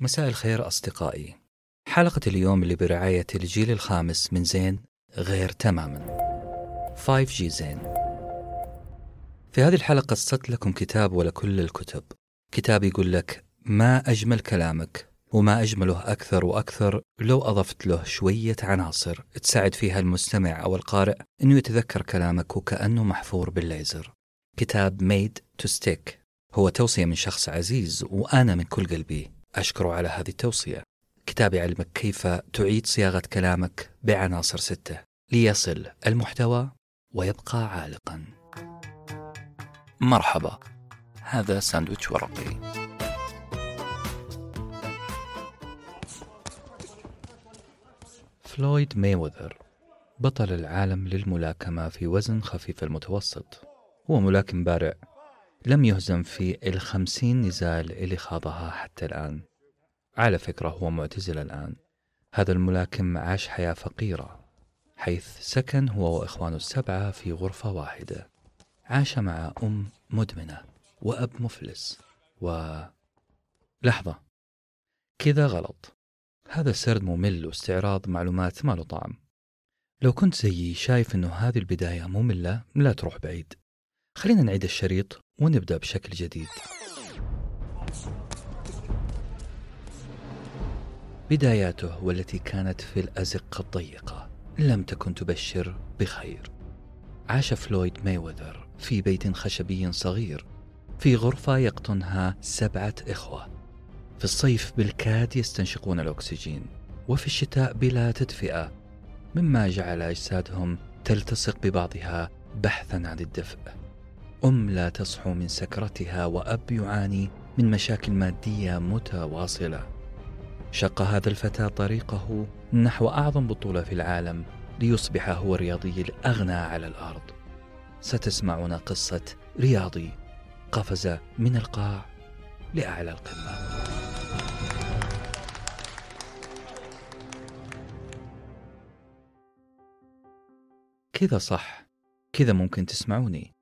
مساء الخير أصدقائي. حلقة اليوم اللي برعاية الجيل الخامس من زين غير تماما. 5G زين. في هذه الحلقة قصت لكم كتاب ولكل الكتب. كتاب يقول لك ما أجمل كلامك وما أجمله أكثر وأكثر لو أضفت له شوية عناصر تساعد فيها المستمع أو القارئ أنه يتذكر كلامك وكأنه محفور بالليزر. كتاب Made to Stick هو توصية من شخص عزيز وأنا من كل قلبي. أشكره على هذه التوصية. كتاب يعلمك كيف تعيد صياغة كلامك بعناصر ستة. ليصل المحتوى ويبقى عالقا. مرحبا. هذا ساندويتش ورقي. فلويد مايويذر بطل العالم للملاكمة في وزن خفيف المتوسط. هو ملاكم بارع. لم يهزم في الخمسين نزال اللي خاضها حتى الآن. على فكرة هو معتزل الآن. هذا الملاكم عاش حياة فقيرة حيث سكن هو وإخوانه السبعة في غرفة واحدة. عاش مع أم مدمنة وأب مفلس. و لحظة. كذا غلط. هذا سرد ممل واستعراض معلومات ما له طعم. لو كنت زيي شايف إنه هذه البداية مملة لا تروح بعيد. خلينا نعيد الشريط ونبدأ بشكل جديد. بداياته والتي كانت في الأزقة الضيقة لم تكن تبشر بخير. عاش فلويد مايوذر في بيت خشبي صغير في غرفة يقطنها سبعة إخوة. في الصيف بالكاد يستنشقون الأكسجين وفي الشتاء بلا تدفئة مما جعل أجسادهم تلتصق ببعضها بحثا عن الدفء. أم لا تصحو من سكرتها وأب يعاني من مشاكل مادية متواصلة. شق هذا الفتى طريقه نحو أعظم بطولة في العالم ليصبح هو الرياضي الأغنى على الأرض. ستسمعون قصة رياضي قفز من القاع لأعلى القمة. كذا صح كذا ممكن تسمعوني.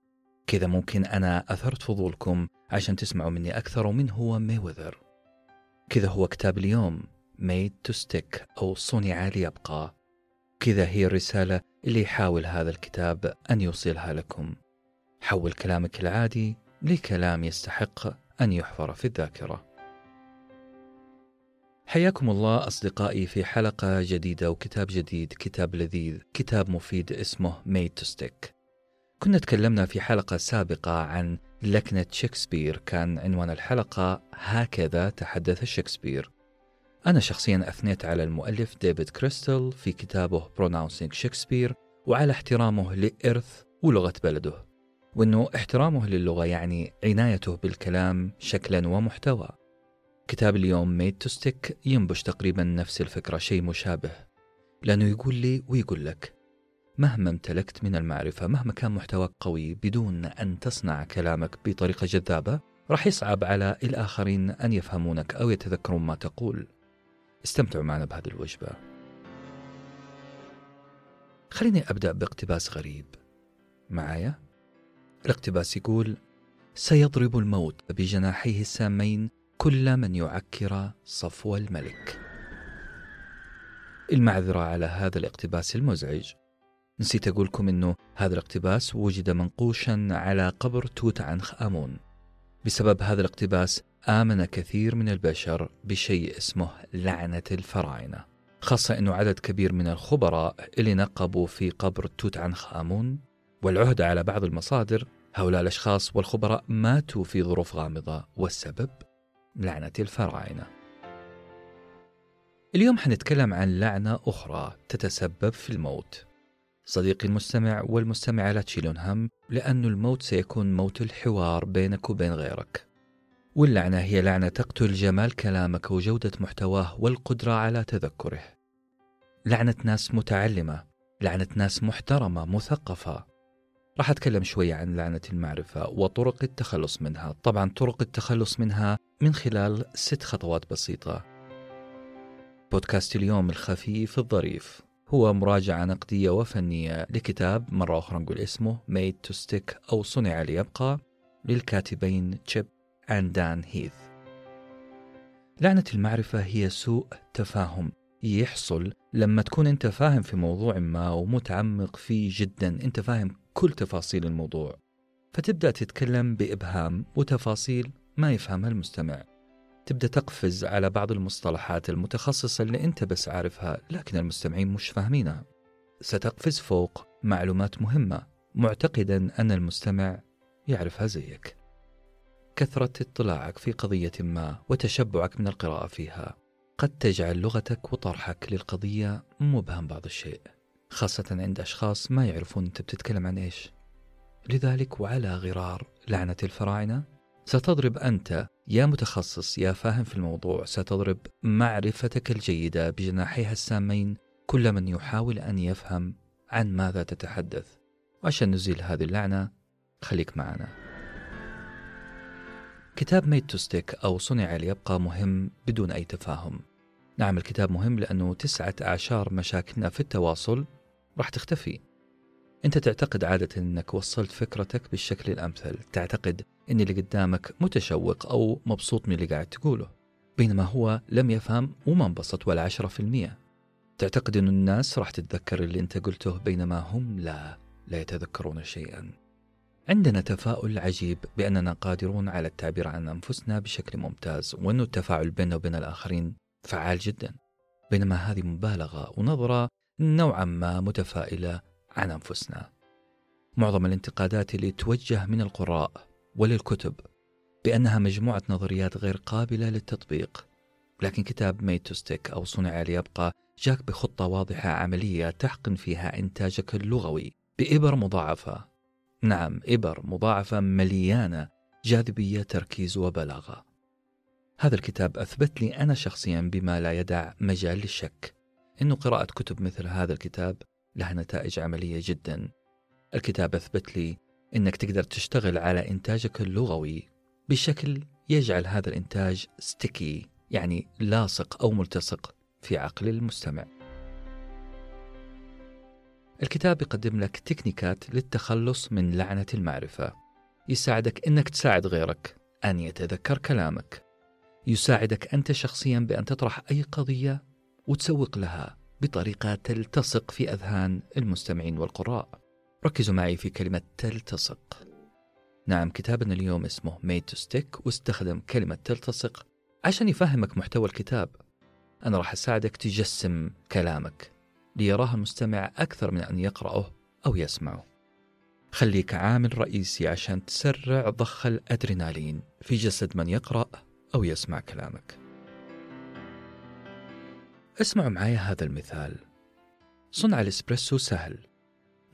كذا ممكن أنا أثرت فضولكم عشان تسمعوا مني أكثر ومن هو ميوذر كذا هو كتاب اليوم made to stick أو صنع ليبقى. كذا هي الرسالة اللي يحاول هذا الكتاب أن يوصلها لكم. حول كلامك العادي لكلام يستحق أن يحفر في الذاكرة. حياكم الله أصدقائي في حلقة جديدة وكتاب جديد كتاب لذيذ كتاب مفيد اسمه made to stick. كنا تكلمنا في حلقة سابقة عن لكنة شكسبير كان عنوان الحلقة هكذا تحدث شكسبير. أنا شخصيا أثنيت على المؤلف ديفيد كريستال في كتابه Pronouncing شكسبير وعلى احترامه لإرث ولغة بلده وأنه احترامه للغة يعني عنايته بالكلام شكلا ومحتوى. كتاب اليوم Made to Stick ينبش تقريبا نفس الفكرة شيء مشابه. لأنه يقول لي ويقول لك مهما امتلكت من المعرفة مهما كان محتواك قوي بدون أن تصنع كلامك بطريقة جذابة راح يصعب على الآخرين أن يفهمونك أو يتذكرون ما تقول. استمتعوا معنا بهذه الوجبة. خليني أبدأ باقتباس غريب. معايا؟ الاقتباس يقول سيضرب الموت بجناحيه السامين كل من يعكر صفو الملك. المعذرة على هذا الاقتباس المزعج. نسيت أقولكم أنه هذا الاقتباس وجد منقوشا على قبر توت عنخ آمون بسبب هذا الاقتباس آمن كثير من البشر بشيء اسمه لعنة الفراعنة خاصة أنه عدد كبير من الخبراء اللي نقبوا في قبر توت عنخ آمون والعهد على بعض المصادر هؤلاء الأشخاص والخبراء ماتوا في ظروف غامضة والسبب لعنة الفراعنة. اليوم حنتكلم عن لعنة أخرى تتسبب في الموت. صديقي المستمع والمستمعة لا تشيلون هم لأن الموت سيكون موت الحوار بينك وبين غيرك. واللعنة هي لعنة تقتل جمال كلامك وجودة محتواه والقدرة على تذكره. لعنة ناس متعلمة لعنة ناس محترمة مثقفة. راح أتكلم شوية عن لعنة المعرفة وطرق التخلص منها. طبعا طرق التخلص منها من خلال ست خطوات بسيطة. بودكاست اليوم الخفيف الظريف. هو مراجعة نقدية وفنية لكتاب مرة أخرى نقول اسمه Made to Stick أو صنع ليبقى للكاتبين تشيب أند دان هيث لعنة المعرفة هي سوء تفاهم يحصل لما تكون أنت فاهم في موضوع ما ومتعمق فيه جدا. أنت فاهم كل تفاصيل الموضوع. فتبدأ تتكلم بإبهام وتفاصيل ما يفهمها المستمع. تبدأ تقفز على بعض المصطلحات المتخصصة اللي أنت بس عارفها لكن المستمعين مش فاهمينها. ستقفز فوق معلومات مهمة معتقدا أن المستمع يعرفها زيك. كثرة اطلاعك في قضية ما وتشبعك من القراءة فيها قد تجعل لغتك وطرحك للقضية مبهم بعض الشيء خاصة عند أشخاص ما يعرفون أنت بتتكلم عن إيش. لذلك وعلى غرار لعنة الفراعنة ستضرب أنت يا متخصص يا فاهم في الموضوع ستضرب معرفتك الجيدة بجناحيها السامين كل من يحاول أن يفهم عن ماذا تتحدث. وعشان نزيل هذه اللعنة خليك معنا. كتاب Made to Stick أو صنع ليبقى مهم بدون أي تفاهم. نعم الكتاب مهم لأنه تسعة أعشار مشاكلنا في التواصل راح تختفي. أنت تعتقد عادة أنك وصلت فكرتك بالشكل الأمثل تعتقد أن اللي قدامك متشوق أو مبسوط من اللي قاعد تقوله بينما هو لم يفهم وما انبسط ولا عشرة في المية. تعتقد أن الناس راح تتذكر اللي أنت قلته بينما هم لا لا يتذكرون شيئا. عندنا تفاؤل عجيب بأننا قادرون على التعبير عن أنفسنا بشكل ممتاز وأن التفاعل بيننا وبين الآخرين فعال جدا. بينما هذه مبالغة ونظرة نوعا ما متفائلة عن أنفسنا. معظم الانتقادات اللي توجه من القراء وللكتب بأنها مجموعة نظريات غير قابلة للتطبيق. لكن كتاب Made to Stick أو صنع ليبقى جاك بخطة واضحة عملية تحقن فيها إنتاجك اللغوي بإبر مضاعفة. نعم إبر مضاعفة مليانة جاذبية تركيز وبلاغة. هذا الكتاب أثبت لي أنا شخصيا بما لا يدع مجال للشك. أن قراءة كتب مثل هذا الكتاب لها نتائج عملية جدا. الكتاب أثبت لي أنك تقدر تشتغل على إنتاجك اللغوي بشكل يجعل هذا الإنتاج ستيكي يعني لاصق أو ملتصق في عقل المستمع. الكتاب يقدم لك تكنيكات للتخلص من لعنة المعرفة. يساعدك أنك تساعد غيرك أن يتذكر كلامك. يساعدك أنت شخصيا بأن تطرح أي قضية وتسوق لها. بطريقة تلتصق في أذهان المستمعين والقراء. ركزوا معي في كلمة تلتصق. نعم كتابنا اليوم اسمه Made to Stick واستخدم كلمة تلتصق عشان يفهمك محتوى الكتاب. أنا راح أساعدك تجسم كلامك ليراه المستمع أكثر من أن يقرأه أو يسمعه. خليك عامل رئيسي عشان تسرع ضخ الأدرينالين في جسد من يقرأ أو يسمع كلامك. اسمعوا معي هذا المثال. صنع الإسبريسو سهل.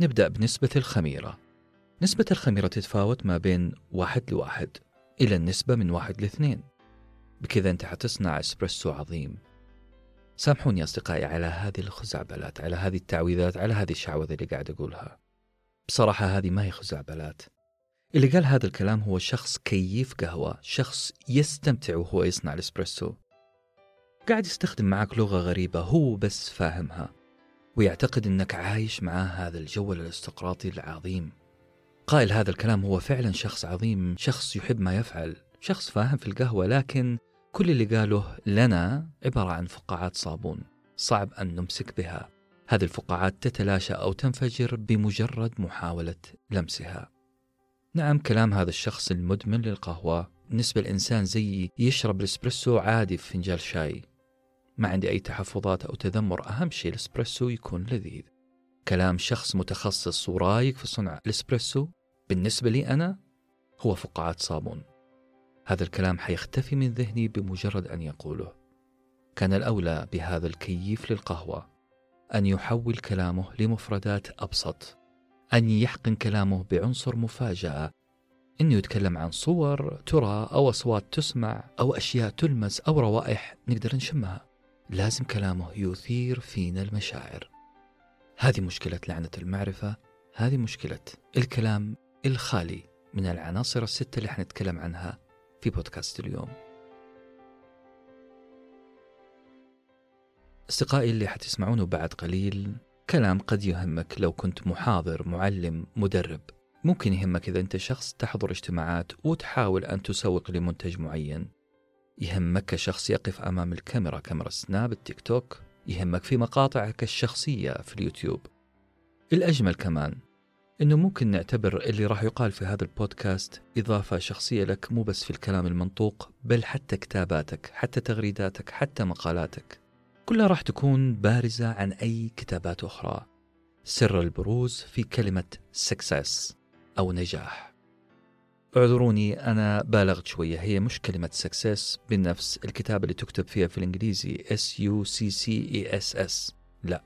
نبدأ بنسبة الخميرة. نسبة الخميرة تتفاوت ما بين واحد لواحد إلى النسبة من واحد لاثنين. بكذا أنت حتصنع إسبريسو عظيم. سامحوني أصدقائي على هذه الخزعبلات على هذه التعويذات على هذه الشعوذة اللي قاعد أقولها. بصراحة هذه ما هي خزعبلات. اللي قال هذا الكلام هو شخص كيف قهوة شخص يستمتع وهو يصنع الإسبريسو. قاعد يستخدم معك لغة غريبة هو بس فاهمها ويعتقد أنك عايش معاه هذا الجو الأرستقراطي العظيم. قائل هذا الكلام هو فعلا شخص عظيم شخص يحب ما يفعل شخص فاهم في القهوة لكن كل اللي قاله لنا عبارة عن فقاعات صابون صعب أن نمسك بها. هذه الفقاعات تتلاشى أو تنفجر بمجرد محاولة لمسها. نعم كلام هذا الشخص المدمن للقهوة. بالنسبة للإنسان زي يشرب الإسبريسو عادي في فنجان شاي. ما عندي أي تحفظات أو تذمر أهم شيء الإسبريسو يكون لذيذ. كلام شخص متخصص ورايق في صنع الإسبريسو بالنسبة لي أنا هو فقاعات صابون. هذا الكلام حيختفي من ذهني بمجرد أن يقوله. كان الأولى بهذا الكيف للقهوة. أن يحول كلامه لمفردات أبسط. أن يحقن كلامه بعنصر مفاجأة. إنه يتكلم عن صور ترى أو أصوات تسمع أو أشياء تلمس أو روائح نقدر نشمها. لازم كلامه يثير فينا المشاعر. هذه مشكلة لعنة المعرفة هذه مشكلة الكلام الخالي من العناصر الستة اللي حنتكلم عنها في بودكاست اليوم. أصدقائي اللي حتسمعونه بعد قليل كلام قد يهمك لو كنت محاضر معلم مدرب. ممكن يهمك إذا أنت شخص تحضر اجتماعات وتحاول أن تسوق لمنتج معين. يهمك كشخص يقف أمام الكاميرا كاميرا سناب التيك توك. يهمك في مقاطعك الشخصية في اليوتيوب. الأجمل كمان إنه ممكن نعتبر اللي راح يقال في هذا البودكاست إضافة شخصية لك مو بس في الكلام المنطوق بل حتى كتاباتك حتى تغريداتك حتى مقالاتك. كلها راح تكون بارزة عن أي كتابات أخرى. سر البروز في كلمة success أو نجاح. اعذروني أنا بالغت شوية. هي مش كلمة success بالنفس. الكتابة اللي تكتب فيها في الإنجليزي S U C C E S S. لا.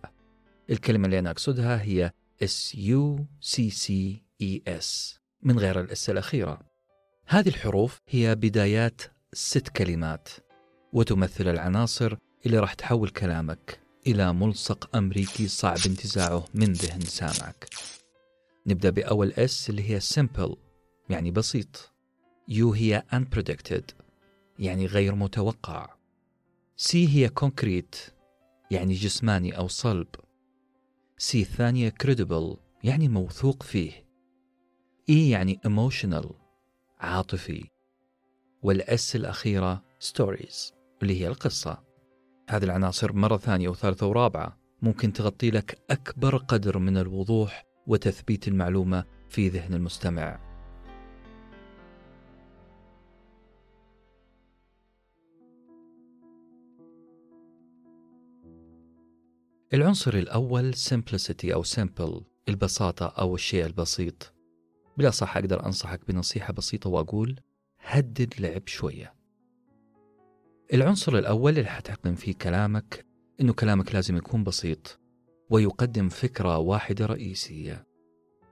الكلمة اللي أنا أقصدها هي S U C C E S. من غير الأس الأخيرة. هذه الحروف هي بدايات ست كلمات وتمثل العناصر اللي راح تحول كلامك إلى ملصق أمريكي صعب انتزاعه من ذهن سامعك. نبدأ بأول اس اللي هي simple. يعني بسيط. U هي unpredicted يعني غير متوقع. C هي concrete يعني جسماني أو صلب. C الثانية credible يعني موثوق فيه. E يعني emotional عاطفي. والأس الأخيرة stories اللي هي القصة. هذه العناصر مرة ثانية وثالثة ورابعة. ممكن تغطي لك أكبر قدر من الوضوح وتثبيت المعلومة في ذهن المستمع. العنصر الأول simplicity أو simple البساطة أو الشيء البسيط. بلا صح أقدر أنصحك بنصيحة بسيطة وأقول هدد لعب شوية. العنصر الأول اللي حتحقن فيه كلامك إنه كلامك لازم يكون بسيط ويقدم فكرة واحدة رئيسية.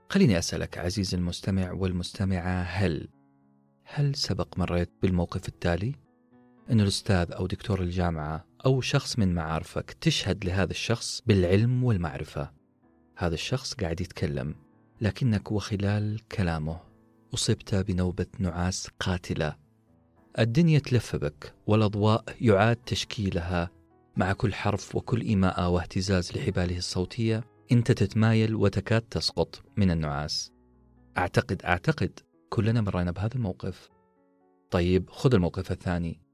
خليني أسألك عزيزي المستمع والمستمعة هل هل سبق مريت بالموقف التالي؟ أن الأستاذ أو دكتور الجامعة أو شخص من معارفك تشهد لهذا الشخص بالعلم والمعرفة. هذا الشخص قاعد يتكلم لكنك وخلال كلامه أصبت بنوبة نعاس قاتلة. الدنيا تلف بك والأضواء يعاد تشكيلها. مع كل حرف وكل إيماءة واهتزاز لحباله الصوتية أنت تتمايل وتكاد تسقط من النعاس. أعتقد أعتقد كلنا مرينا بهذا الموقف. طيب خذ الموقف الثاني.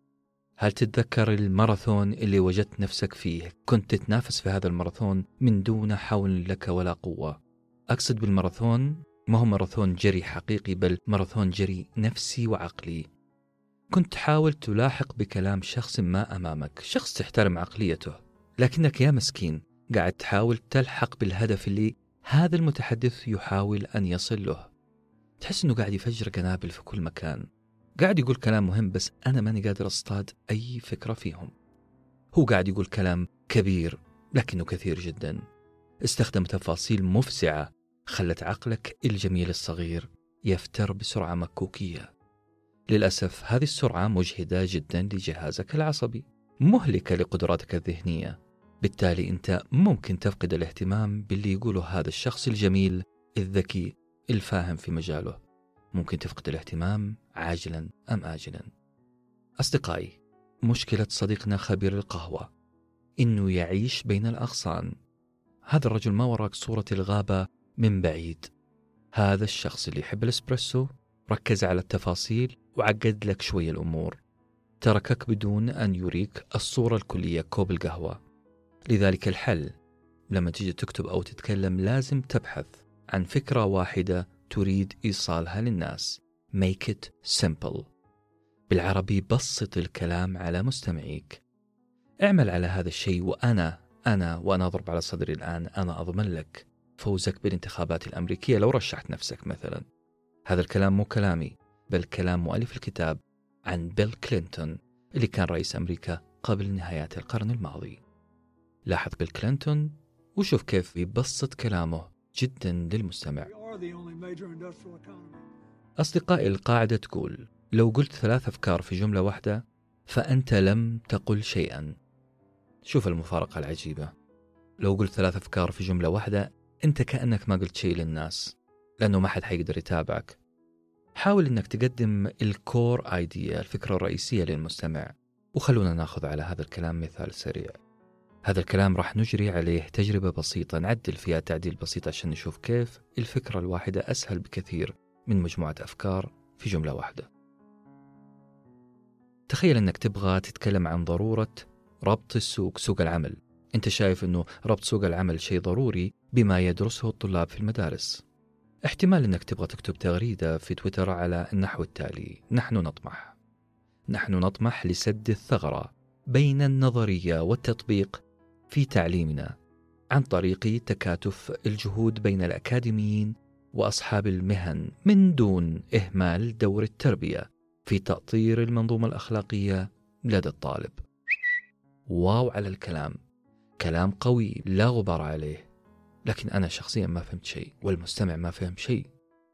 هل تتذكر الماراثون اللي وجدت نفسك فيه؟ كنت تتنافس في هذا الماراثون من دون حول لك ولا قوة. أقصد بالماراثون ما هو ماراثون جري حقيقي بل ماراثون جري نفسي وعقلي. كنت تحاول تلاحق بكلام شخص ما أمامك شخص تحترم عقليته لكنك يا مسكين قاعد تحاول تلحق بالهدف اللي هذا المتحدث يحاول أن يصل له تحس أنه قاعد يفجر قنابل في كل مكان. قاعد يقول كلام مهم بس أنا ماني قادر أصطاد أي فكرة فيهم. هو قاعد يقول كلام كبير لكنه كثير جدا. استخدم تفاصيل مفزعة خلت عقلك الجميل الصغير يفتر بسرعة مكوكية. للأسف هذه السرعة مجهدة جدا لجهازك العصبي مهلكة لقدراتك الذهنية. بالتالي أنت ممكن تفقد الاهتمام باللي يقوله هذا الشخص الجميل الذكي الفاهم في مجاله. ممكن تفقد الاهتمام عاجلا أم آجلا؟ أصدقائي مشكلة صديقنا خبير القهوة. إنه يعيش بين الأغصان. هذا الرجل ما وراك صورة الغابة من بعيد. هذا الشخص اللي يحب الإسبريسو ركز على التفاصيل وعقد لك شوية الأمور. تركك بدون أن يريك الصورة الكلية كوب القهوة. لذلك الحل لما تيجي تكتب أو تتكلم لازم تبحث عن فكرة واحدة تريد إيصالها للناس. Make it simple. بالعربي بسط الكلام على مستمعيك. اعمل على هذا الشيء وأنا أنا وأنا أضرب على صدري الآن أنا أضمن لك فوزك بالانتخابات الأمريكية لو رشحت نفسك مثلا. هذا الكلام مو كلامي بل كلام مؤلف الكتاب عن بيل كلينتون اللي كان رئيس أمريكا قبل نهايات القرن الماضي. لاحظ بيل كلينتون وشوف كيف يبسط كلامه جدا للمستمع. أصدقائي القاعدة تقول لو قلت ثلاث أفكار في جملة واحدة فأنت لم تقل شيئا. شوف المفارقة العجيبة. لو قلت ثلاث أفكار في جملة واحدة أنت كأنك ما قلت شيء للناس لأنه ما حد حيقدر يتابعك. حاول أنك تقدم الكور ايديا الفكرة الرئيسية للمستمع وخلونا ناخذ على هذا الكلام مثال سريع. هذا الكلام راح نجري عليه تجربة بسيطة نعدل فيها تعديل بسيط عشان نشوف كيف الفكرة الواحدة أسهل بكثير. من مجموعة أفكار في جملة واحدة. تخيل أنك تبغى تتكلم عن ضرورة ربط السوق سوق العمل. أنت شايف أنه ربط سوق العمل شيء ضروري بما يدرسه الطلاب في المدارس. احتمال أنك تبغى تكتب تغريدة في تويتر على النحو التالي. نحن نطمح. نحن نطمح لسد الثغرة بين النظرية والتطبيق في تعليمنا عن طريق تكاتف الجهود بين الأكاديميين وأصحاب المهن من دون إهمال دور التربية في تأطير المنظومة الأخلاقية لدى الطالب. واو على الكلام. كلام قوي لا غبار عليه. لكن أنا شخصيا ما فهمت شيء والمستمع ما فهم شيء.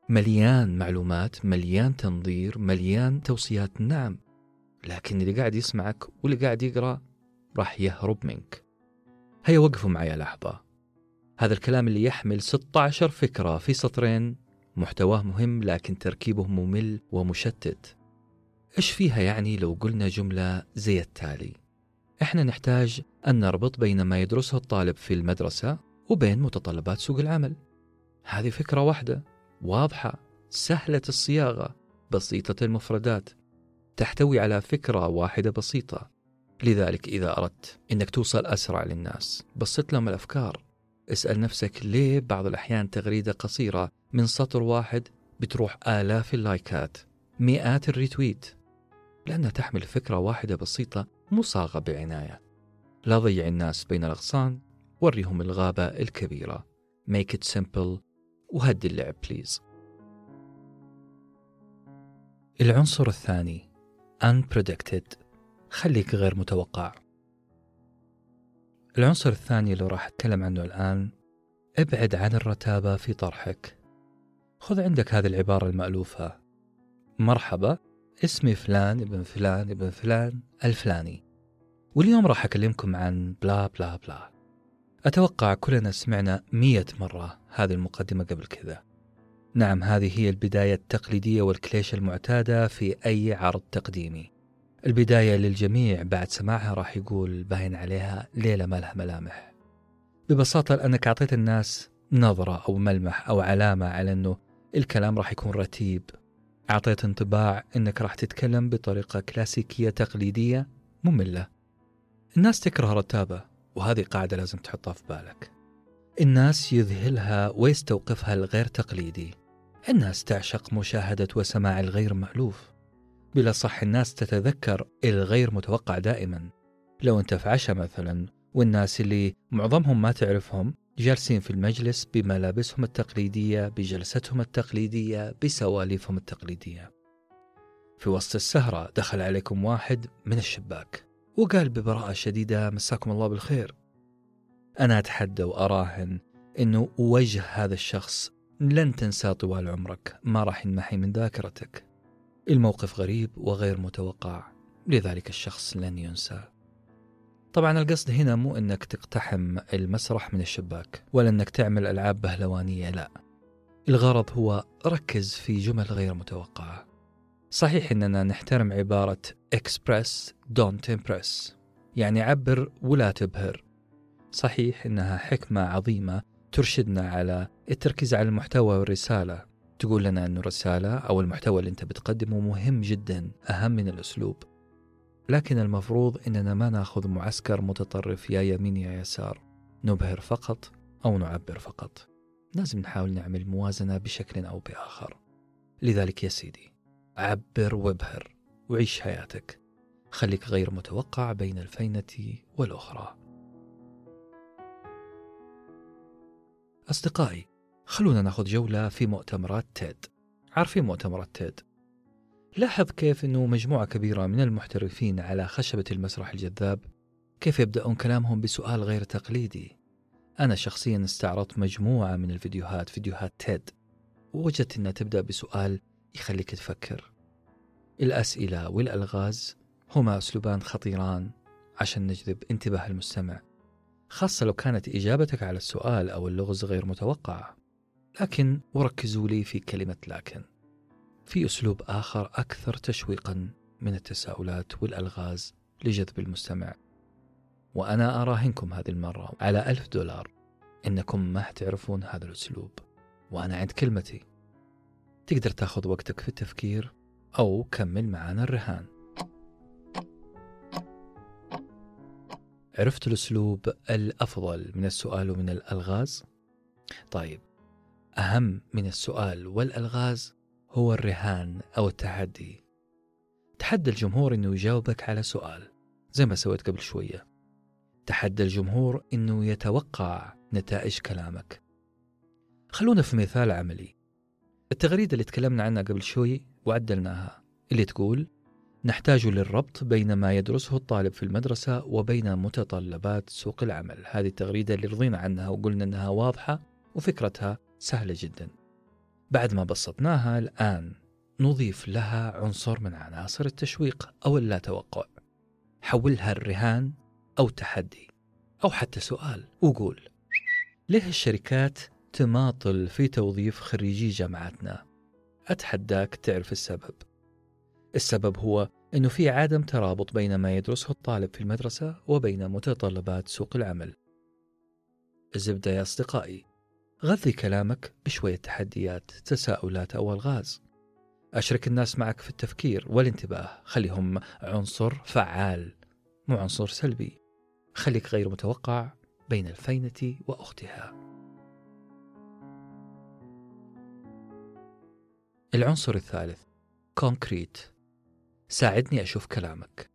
مليان معلومات مليان تنظير مليان توصيات. نعم. لكن اللي قاعد يسمعك واللي قاعد يقرأ راح يهرب منك. هيا وقفوا معي لحظة. هذا الكلام اللي يحمل 16 فكرة في سطرين محتواه مهم لكن تركيبه ممل ومشتت. إيش فيها يعني لو قلنا جملة زي التالي؟ إحنا نحتاج أن نربط بين ما يدرسه الطالب في المدرسة وبين متطلبات سوق العمل. هذه فكرة واحدة واضحة سهلة الصياغة بسيطة المفردات تحتوي على فكرة واحدة بسيطة. لذلك إذا أردت أنك توصل أسرع للناس بسط لهم الأفكار. اسأل نفسك ليه بعض الأحيان تغريدة قصيرة من سطر واحد بتروح آلاف اللايكات مئات ال retweet. لأنها تحمل فكرة واحدة بسيطة مصاغة بعناية. لا ضيع الناس بين الأغصان وريهم الغابة الكبيرة. Make it simple. وهدي اللعب please العنصر الثاني unpredicted. خليك غير متوقع. العنصر الثاني اللي راح أتكلم عنه الآن ابعد عن الرتابة في طرحك. خذ عندك هذه العبارة المألوفة. مرحبا اسمي فلان ابن فلان ابن فلان الفلاني. واليوم راح أكلمكم عن بلا بلا بلا. أتوقع كلنا سمعنا مية مرة هذه المقدمة قبل كذا. نعم هذه هي البداية التقليدية والكليشة المعتادة في أي عرض تقديمي. البداية للجميع بعد سماعها راح يقول باين عليها ليلة ما لها ملامح. ببساطة لأنك أعطيت الناس نظرة أو ملمح أو علامة على أنه الكلام راح يكون رتيب. أعطيت انطباع أنك راح تتكلم بطريقة كلاسيكية تقليدية مملة. الناس تكره رتابة وهذه قاعدة لازم تحطها في بالك. الناس يذهلها ويستوقفها الغير تقليدي. الناس تعشق مشاهدة وسماع الغير مألوف. بلا صح الناس تتذكر الغير متوقع دائما. لو أنت في عشاء مثلا والناس اللي معظمهم ما تعرفهم جالسين في المجلس بملابسهم التقليدية بجلستهم التقليدية بسواليفهم التقليدية. في وسط السهرة دخل عليكم واحد من الشباك وقال ببراءة شديدة مساكم الله بالخير. أنا أتحدى وأراهن أنه وجه هذا الشخص لن تنساه طوال عمرك ما راح ينمحي من ذاكرتك. الموقف غريب وغير متوقع لذلك الشخص لن ينسى طبعا القصد هنا مو إنك تقتحم المسرح من الشباك ولا إنك تعمل ألعاب بهلوانية لا. الغرض هو ركز في جمل غير متوقعة. صحيح إننا نحترم عبارة express don't impress يعني عبر ولا تبهر. صحيح إنها حكمة عظيمة ترشدنا على التركيز على المحتوى والرسالة تقول لنا أن الرسالة أو المحتوى اللي أنت بتقدمه مهم جدا أهم من الأسلوب. لكن المفروض أننا ما نأخذ معسكر متطرف يا يمين يا يسار. نبهر فقط أو نعبر فقط. لازم نحاول نعمل موازنة بشكل أو بآخر. لذلك يا سيدي عبر وابهر وعيش حياتك. خليك غير متوقع بين الفينة والأخرى. أصدقائي خلونا ناخذ جولة في مؤتمرات تيد. عارفين مؤتمرات تيد؟ لاحظ كيف أنه مجموعة كبيرة من المحترفين على خشبة المسرح الجذاب كيف يبدأون كلامهم بسؤال غير تقليدي. أنا شخصيا استعرضت مجموعة من الفيديوهات فيديوهات تيد ووجدت أنها تبدأ بسؤال يخليك تفكر. الأسئلة والألغاز هما أسلوبان خطيران عشان نجذب انتباه المستمع خاصة لو كانت إجابتك على السؤال أو اللغز غير متوقعة لكن وركزوا لي في كلمة لكن. في أسلوب آخر أكثر تشويقا من التساؤلات والألغاز لجذب المستمع. وأنا أراهنكم هذه المرة على ألف دولار. إنكم ما تعرفون هذا الأسلوب. وأنا عند كلمتي. تقدر تاخذ وقتك في التفكير أو كمل معانا الرهان. عرفت الأسلوب الأفضل من السؤال ومن الألغاز؟ طيب أهم من السؤال والألغاز هو الرهان أو التحدي. تحدى الجمهور أنه يجاوبك على سؤال زي ما سويت قبل شوية. تحدى الجمهور أنه يتوقع نتائج كلامك. خلونا في مثال عملي. التغريدة اللي تكلمنا عنها قبل شوي وعدلناها اللي تقول نحتاج للربط بين ما يدرسه الطالب في المدرسة وبين متطلبات سوق العمل. هذه التغريدة اللي رضينا عنها وقلنا أنها واضحة وفكرتها سهلة جدا. بعد ما بسطناها الآن نضيف لها عنصر من عناصر التشويق أو اللا توقع حولها الرهان أو تحدي أو حتى سؤال وقول. ليه الشركات تماطل في توظيف خريجي جامعاتنا أتحداك تعرف السبب. السبب هو أنه في عدم ترابط بين ما يدرسه الطالب في المدرسة وبين متطلبات سوق العمل. الزبدة يا أصدقائي غذي كلامك بشوية تحديات تساؤلات أو ألغاز. أشرك الناس معك في التفكير والانتباه. خليهم عنصر فعال مو عنصر سلبي. خليك غير متوقع بين الفينة وأختها. العنصر الثالث كونكريت ساعدني أشوف كلامك.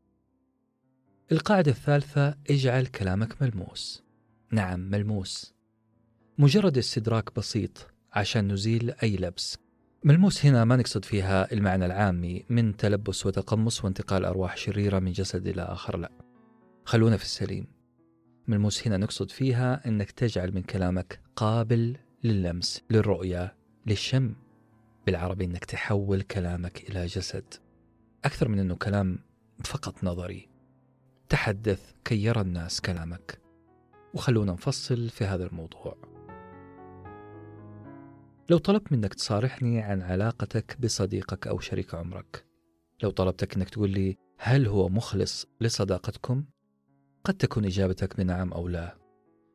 القاعدة الثالثة اجعل كلامك ملموس. نعم ملموس. مجرد استدراك بسيط عشان نزيل أي لبس. ملموس هنا ما نقصد فيها المعنى العامي من تلبس وتقمص وانتقال أرواح شريرة من جسد إلى آخر لا. خلونا في السليم. ملموس هنا نقصد فيها أنك تجعل من كلامك قابل لللمس للرؤية للشم. بالعربي أنك تحول كلامك إلى جسد. أكثر من أنه كلام فقط نظري. تحدث كي يرى الناس كلامك. وخلونا نفصل في هذا الموضوع. لو طلبت منك تصارحني عن علاقتك بصديقك أو شريك عمرك لو طلبتك أنك تقول لي هل هو مخلص لصداقتكم؟ قد تكون إجابتك بنعم أو لا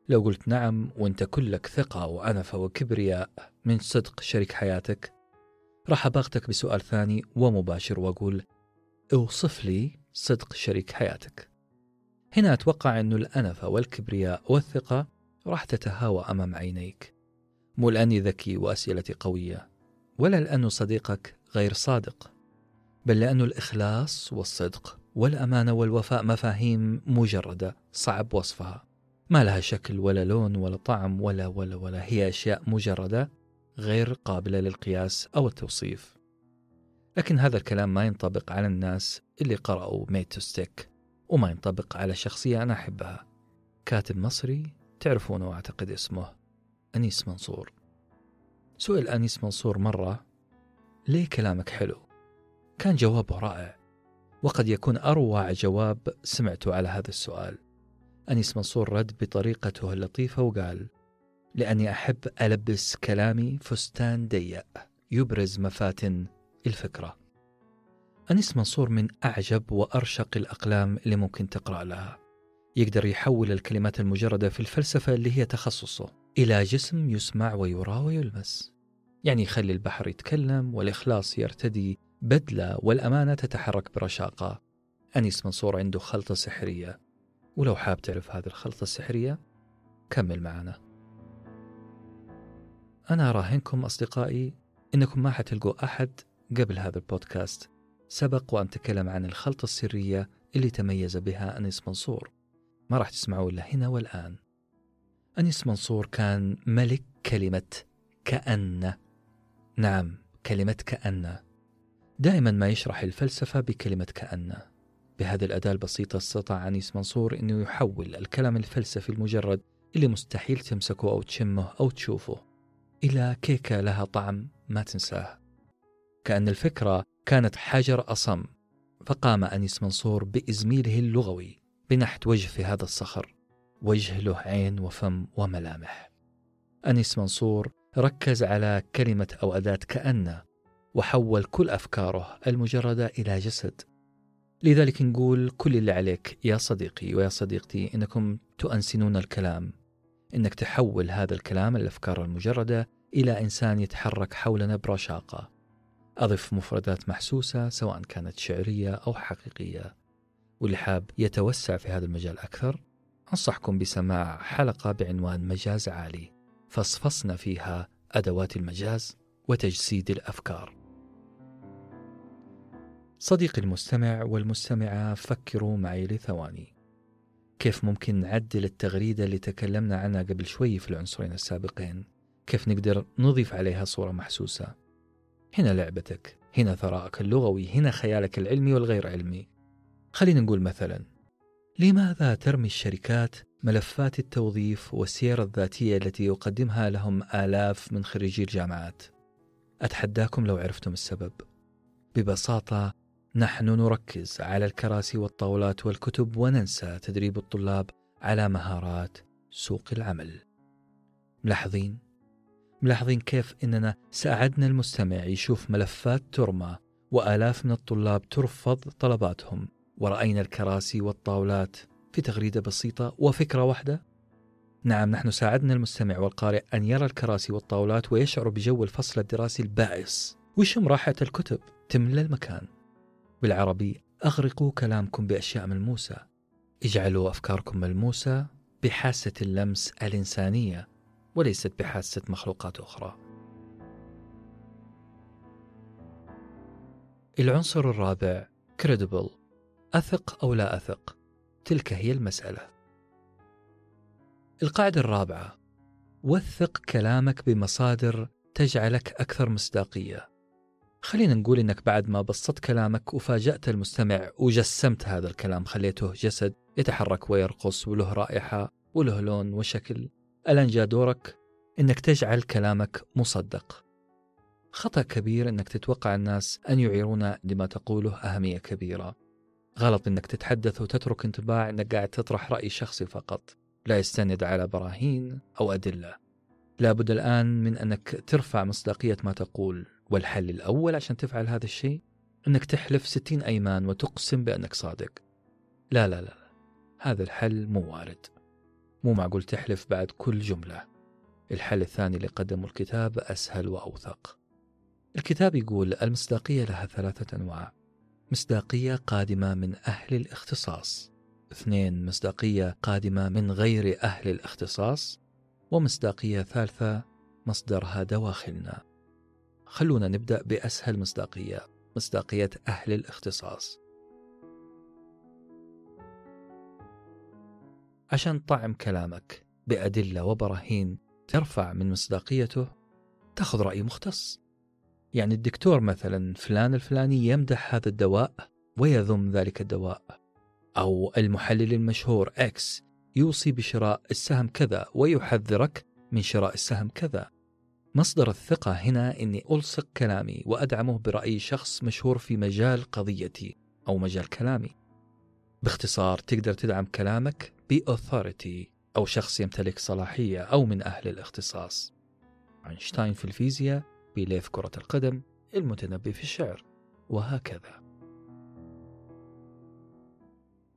لو قلت نعم وأنت كلك ثقة وأنفة وكبرياء من صدق شريك حياتك راح أباغتك بسؤال ثاني ومباشر وأقول أوصف لي صدق شريك حياتك هنا أتوقع أن الأنفة والكبرياء والثقة راح تتهاوى أمام عينيك مو لأني ذكي وأسئلتي قوية ولا لأنه صديقك غير صادق بل لأن الإخلاص والصدق والأمانة والوفاء مفاهيم مجردة صعب وصفها. ما لها شكل ولا لون ولا طعم ولا ولا ولا هي أشياء مجردة غير قابلة للقياس أو التوصيف. لكن هذا الكلام ما ينطبق على الناس اللي قرأوا ميت ستيك وما ينطبق على شخصية أنا أحبها. كاتب مصري تعرفونه أعتقد اسمه. أنيس منصور. سئل أنيس منصور مرة ليه كلامك حلو؟ كان جوابه رائع وقد يكون أروع جواب سمعته على هذا السؤال. أنيس منصور رد بطريقته اللطيفة وقال لأني أحب ألبس كلامي فستان ضيق يبرز مفاتن الفكرة. أنيس منصور من أعجب وأرشق الأقلام اللي ممكن تقرأ لها. يقدر يحول الكلمات المجردة في الفلسفة اللي هي تخصصه. إلى جسم يسمع ويرى ويلمس. يعني يخلي البحر يتكلم والإخلاص يرتدي بدلة والأمانة تتحرك برشاقة. أنيس منصور عنده خلطة سحرية. ولو حاب تعرف هذه الخلطة السحرية كمل معنا. أنا أراهنكم أصدقائي إنكم ما حتلقوا أحد قبل هذا البودكاست. سبق وأن تكلم عن الخلطة السرية اللي تميز بها أنيس منصور. ما راح تسمعوا إلا هنا والآن. أنيس منصور كان ملك كلمة كأن. نعم كلمة كأن. دائما ما يشرح الفلسفة بكلمة كأن. بهذه الأداة البسيطة استطاع أنيس منصور أنه يحول الكلام الفلسفي المجرد اللي مستحيل تمسكه أو تشمه أو تشوفه. إلى كيكة لها طعم ما تنساه. كأن الفكرة كانت حجر أصم فقام أنيس منصور بإزميله اللغوي بنحت وجه في هذا الصخر. وجه له عين وفم وملامح. أنيس منصور ركز على كلمة أو أداة كأن وحول كل أفكاره المجردة إلى جسد. لذلك نقول كل اللي عليك يا صديقي ويا صديقتي إنكم تؤنسنون الكلام. إنك تحول هذا الكلام الأفكار المجردة إلى إنسان يتحرك حولنا برشاقة أضف مفردات محسوسة سواء كانت شعرية أو حقيقية. واللي حاب يتوسع في هذا المجال أكثر أنصحكم بسماع حلقة بعنوان مجاز عالي. فصفصنا فيها أدوات المجاز وتجسيد الأفكار. صديقي المستمع والمستمعة فكروا معي لثواني. كيف ممكن نعدل التغريدة اللي تكلمنا عنها قبل شوي في العنصرين السابقين؟ كيف نقدر نضيف عليها صورة محسوسة؟ هنا لعبتك هنا ثراءك اللغوي هنا خيالك العلمي والغير علمي. خلينا نقول مثلا لماذا ترمي الشركات ملفات التوظيف والسيرة الذاتية التي يقدمها لهم آلاف من خريجي الجامعات؟ أتحداكم لو عرفتم السبب. ببساطة نحن نركز على الكراسي والطاولات والكتب وننسى تدريب الطلاب على مهارات سوق العمل. ملاحظين؟ ملاحظين كيف إننا ساعدنا المستمع يشوف ملفات ترمى وآلاف من الطلاب ترفض طلباتهم ورأينا الكراسي والطاولات في تغريدة بسيطة وفكرة واحدة؟ نعم نحن ساعدنا المستمع والقارئ أن يرى الكراسي والطاولات ويشعر بجو الفصل الدراسي البائس. ويشم راحة الكتب تملى المكان. بالعربي أغرقوا كلامكم بأشياء ملموسة. اجعلوا أفكاركم ملموسة بحاسة اللمس الإنسانية وليست بحاسة مخلوقات أخرى. العنصر الرابع credible. أثق أو لا أثق؟ تلك هي المسألة. القاعدة الرابعة. وثق كلامك بمصادر تجعلك أكثر مصداقية. خلينا نقول إنك بعد ما بسطت كلامك وفاجأت المستمع وجسمت هذا الكلام خليته جسد يتحرك ويرقص وله رائحة وله لون وشكل ألآن جاء دورك إنك تجعل كلامك مصدق. خطأ كبير إنك تتوقع الناس أن يعيرون لما تقوله أهمية كبيرة. غلط إنك تتحدث وتترك انطباع إنك قاعد تطرح رأي شخصي فقط. لا يستند على براهين أو أدلة. لابد الآن من أنك ترفع مصداقية ما تقول. والحل الأول عشان تفعل هذا الشيء إنك تحلف ستين أيمان وتقسم بأنك صادق. لا لا لا هذا الحل مو وارد. مو معقول تحلف بعد كل جملة. الحل الثاني اللي قدمه الكتاب أسهل وأوثق. الكتاب يقول المصداقية لها ثلاثة أنواع. مصداقية قادمة من أهل الاختصاص. اثنين مصداقية قادمة من غير أهل الاختصاص. ومصداقية ثالثة مصدرها دواخلنا. خلونا نبدأ بأسهل مصداقية مصداقية أهل الاختصاص. عشان طعم كلامك بأدلة وبراهين ترفع من مصداقيته تاخذ رأي مختص. يعني الدكتور مثلا فلان الفلاني يمدح هذا الدواء ويذم ذلك الدواء. أو المحلل المشهور إكس يوصي بشراء السهم كذا ويحذرك من شراء السهم كذا. مصدر الثقة هنا أني ألصق كلامي وأدعمه برأي شخص مشهور في مجال قضيتي أو مجال كلامي. باختصار تقدر تدعم كلامك بأوثوريتي أو شخص يمتلك صلاحية أو من أهل الاختصاص. أينشتاين في الفيزياء بيليه في كرة القدم المتنبي في الشعر وهكذا.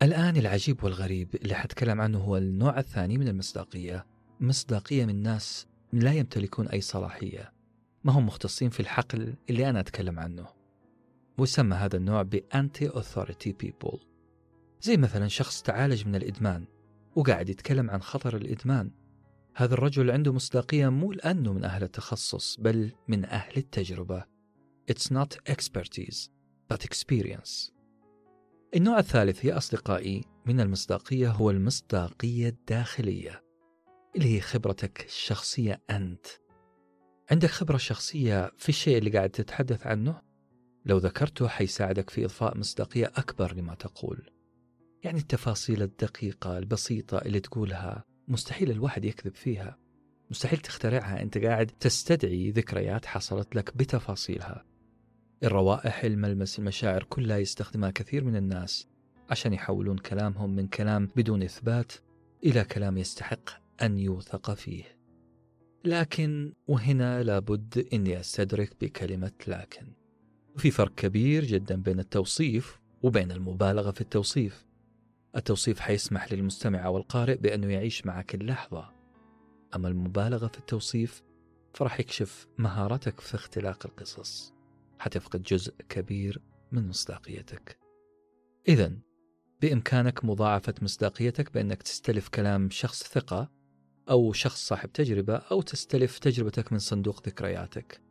الآن العجيب والغريب اللي حتكلم عنه هو النوع الثاني من المصداقية. مصداقية من ناس لا يمتلكون أي صلاحية. ما هم مختصين في الحقل اللي أنا أتكلم عنه. ويسمى هذا النوع بأنتي أوثوريتي بيبول. زي مثلا شخص تعالج من الإدمان وقاعد يتكلم عن خطر الإدمان. هذا الرجل عنده مصداقية مو لأنه من أهل التخصص بل من أهل التجربة. It's not expertise but experience. النوع الثالث يا أصدقائي من المصداقية هو المصداقية الداخلية اللي هي خبرتك الشخصية أنت. عندك خبرة شخصية في الشيء اللي قاعد تتحدث عنه؟ لو ذكرته حيساعدك في إضفاء مصداقية أكبر لما تقول. يعني التفاصيل الدقيقة البسيطة اللي تقولها مستحيل الواحد يكذب فيها. مستحيل تخترعها. أنت قاعد تستدعي ذكريات حصلت لك بتفاصيلها. الروائح الملمس المشاعر كلها يستخدمها كثير من الناس عشان يحولون كلامهم من كلام بدون إثبات إلى كلام يستحق أن يوثق فيه. لكن وهنا لابد أني أستدرك بكلمة لكن. في فرق كبير جدا بين التوصيف وبين المبالغة في التوصيف. التوصيف حيسمح للمستمع أو القارئ بأنه يعيش معك اللحظة. أما المبالغة في التوصيف فراح يكشف مهارتك في اختلاق القصص. حتفقد جزء كبير من مصداقيتك. إذا بإمكانك مضاعفة مصداقيتك بأنك تستلف كلام شخص ثقة أو شخص صاحب تجربة أو تستلف تجربتك من صندوق ذكرياتك.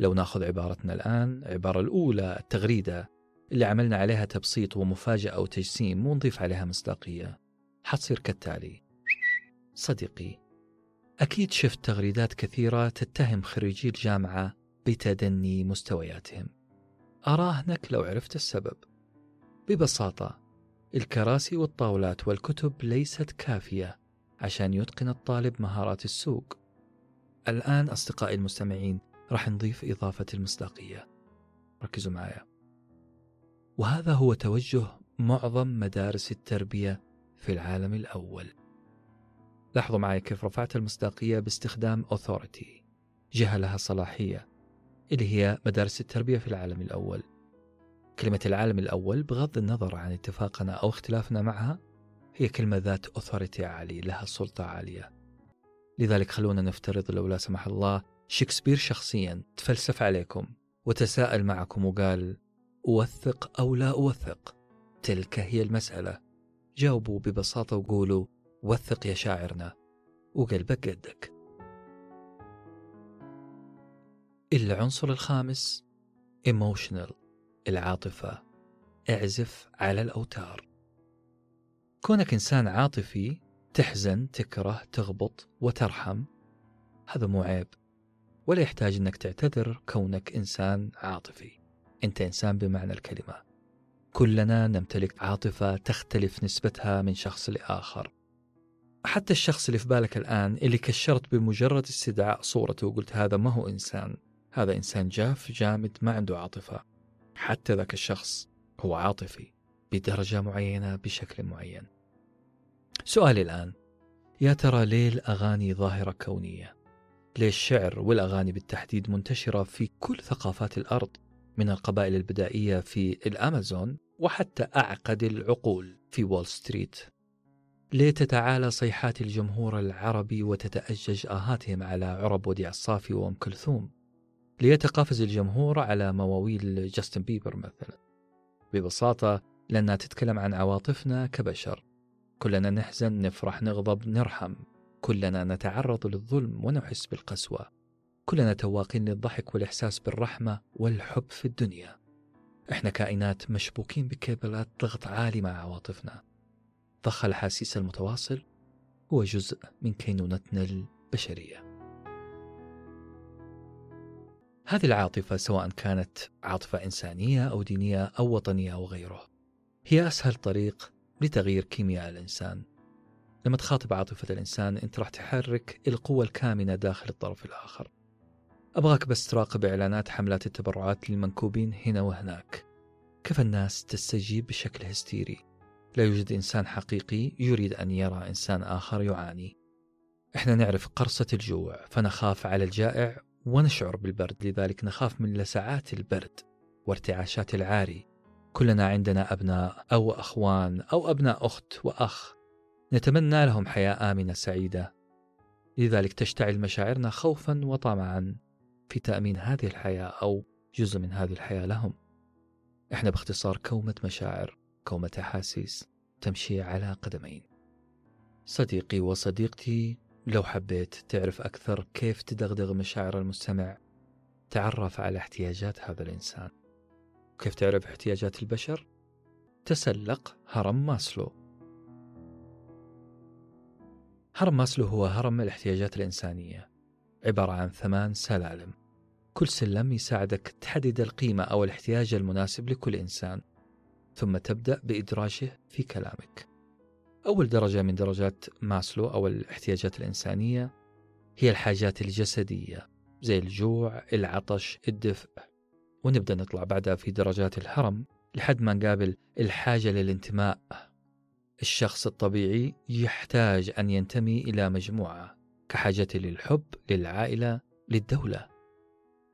لو نأخذ عبارتنا الآن العبارة الأولى التغريدة اللي عملنا عليها تبسيط ومفاجأة وتجسيم ونضيف عليها مصداقية. حتصير كالتالي. صديقي أكيد شفت تغريدات كثيرة تتهم خريجي الجامعة بتدني مستوياتهم. أراهنك لو عرفت السبب. ببساطة الكراسي والطاولات والكتب ليست كافية عشان يتقن الطالب مهارات السوق. الآن أصدقائي المستمعين راح نضيف إضافة المصداقية. ركزوا معايا. وهذا هو توجه معظم مدارس التربية في العالم الأول. لاحظوا معي كيف رفعت المصداقية باستخدام authority جهة لها صلاحية اللي هي مدارس التربية في العالم الأول. كلمة العالم الأول بغض النظر عن اتفاقنا أو اختلافنا معها هي كلمة ذات authority عالية لها سلطة عالية. لذلك خلونا نفترض لو لا سمح الله شكسبير شخصيا تفلسف عليكم وتساءل معكم وقال أوثق أو لا أوثق؟ تلك هي المسألة. جاوبوا ببساطة وقولوا وثق يا شاعرنا. وقلبك قدك. العنصر الخامس emotional العاطفة. اعزف على الأوتار. كونك إنسان عاطفي تحزن تكره تغبط وترحم هذا مو عيب ولا يحتاج أنك تعتذر كونك إنسان عاطفي. أنت إنسان بمعنى الكلمة. كلنا نمتلك عاطفة تختلف نسبتها من شخص لآخر. حتى الشخص اللي في بالك الآن اللي كشرت بمجرد استدعاء صورته وقلت هذا ما هو إنسان هذا إنسان جاف جامد ما عنده عاطفة. حتى ذاك الشخص هو عاطفي بدرجة معينة بشكل معين. سؤالي الآن يا ترى ليه الأغاني ظاهرة كونية؟ ليه الشعر والأغاني بالتحديد منتشرة في كل ثقافات الأرض؟ من القبائل البدائية في الأمازون وحتى أعقد العقول في وول ستريت. ليه تتعالى صيحات الجمهور العربي وتتأجج آهاتهم على عرب وديع الصافي وأم كلثوم ليتقافز الجمهور على مواويل جاستن بيبر مثلا. ببساطة لأنها تتكلم عن عواطفنا كبشر. كلنا نحزن نفرح نغضب نرحم. كلنا نتعرض للظلم ونحس بالقسوة. كلنا تواقين للضحك والإحساس بالرحمة والحب في الدنيا. إحنا كائنات مشبوكين بكيبلات ضغط عالي مع عواطفنا. ضخ الأحاسيس المتواصل هو جزء من كينونتنا البشرية. هذه العاطفة سواء كانت عاطفة إنسانية أو دينية أو وطنية أو غيره هي أسهل طريق لتغيير كيمياء الإنسان. لما تخاطب عاطفة الإنسان أنت راح تحرك القوة الكامنة داخل الطرف الآخر. أبغاك بس تراقب إعلانات حملات التبرعات للمنكوبين هنا وهناك. كيف الناس تستجيب بشكل هستيري؟ لا يوجد إنسان حقيقي يريد أن يرى إنسان آخر يعاني. إحنا نعرف قرصة الجوع فنخاف على الجائع ونشعر بالبرد لذلك نخاف من لسعات البرد وارتعاشات العاري. كلنا عندنا أبناء أو أخوان أو أبناء أخت وأخ. نتمنى لهم حياة آمنة سعيدة. لذلك تشتعل مشاعرنا خوفا وطمعا. في تأمين هذه الحياة أو جزء من هذه الحياة لهم. إحنا باختصار كومة مشاعر كومة أحاسيس تمشي على قدمين. صديقي وصديقتي لو حبيت تعرف أكثر كيف تدغدغ مشاعر المستمع تعرف على احتياجات هذا الإنسان. كيف تعرف احتياجات البشر؟ تسلق هرم ماسلو. هرم ماسلو هو هرم الاحتياجات الإنسانية. عبارة عن ثمان سلالم. كل سلم يساعدك تحدد القيمة أو الاحتياج المناسب لكل إنسان ثم تبدأ بإدراجه في كلامك. أول درجة من درجات ماسلو أو الاحتياجات الإنسانية هي الحاجات الجسدية زي الجوع، العطش، الدفء. ونبدأ نطلع بعدها في درجات الهرم لحد ما نقابل الحاجة للانتماء. الشخص الطبيعي يحتاج أن ينتمي إلى مجموعة. كحاجته للحب، للعائلة، للدولة.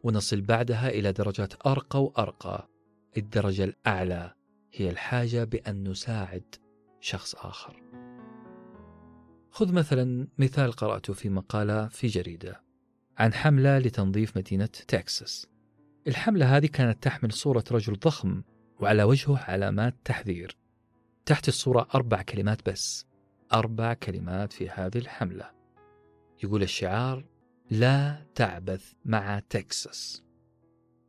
ونصل بعدها إلى درجات أرقى وأرقى. الدرجة الأعلى هي الحاجة بأن نساعد شخص آخر. خذ مثلا مثال قرأته في مقالة في جريدة عن حملة لتنظيف مدينة تكساس. الحملة هذه كانت تحمل صورة رجل ضخم وعلى وجهه علامات تحذير. تحت الصورة أربع كلمات بس. أربع كلمات في هذه الحملة. يقول الشعار لا تعبث مع تكساس.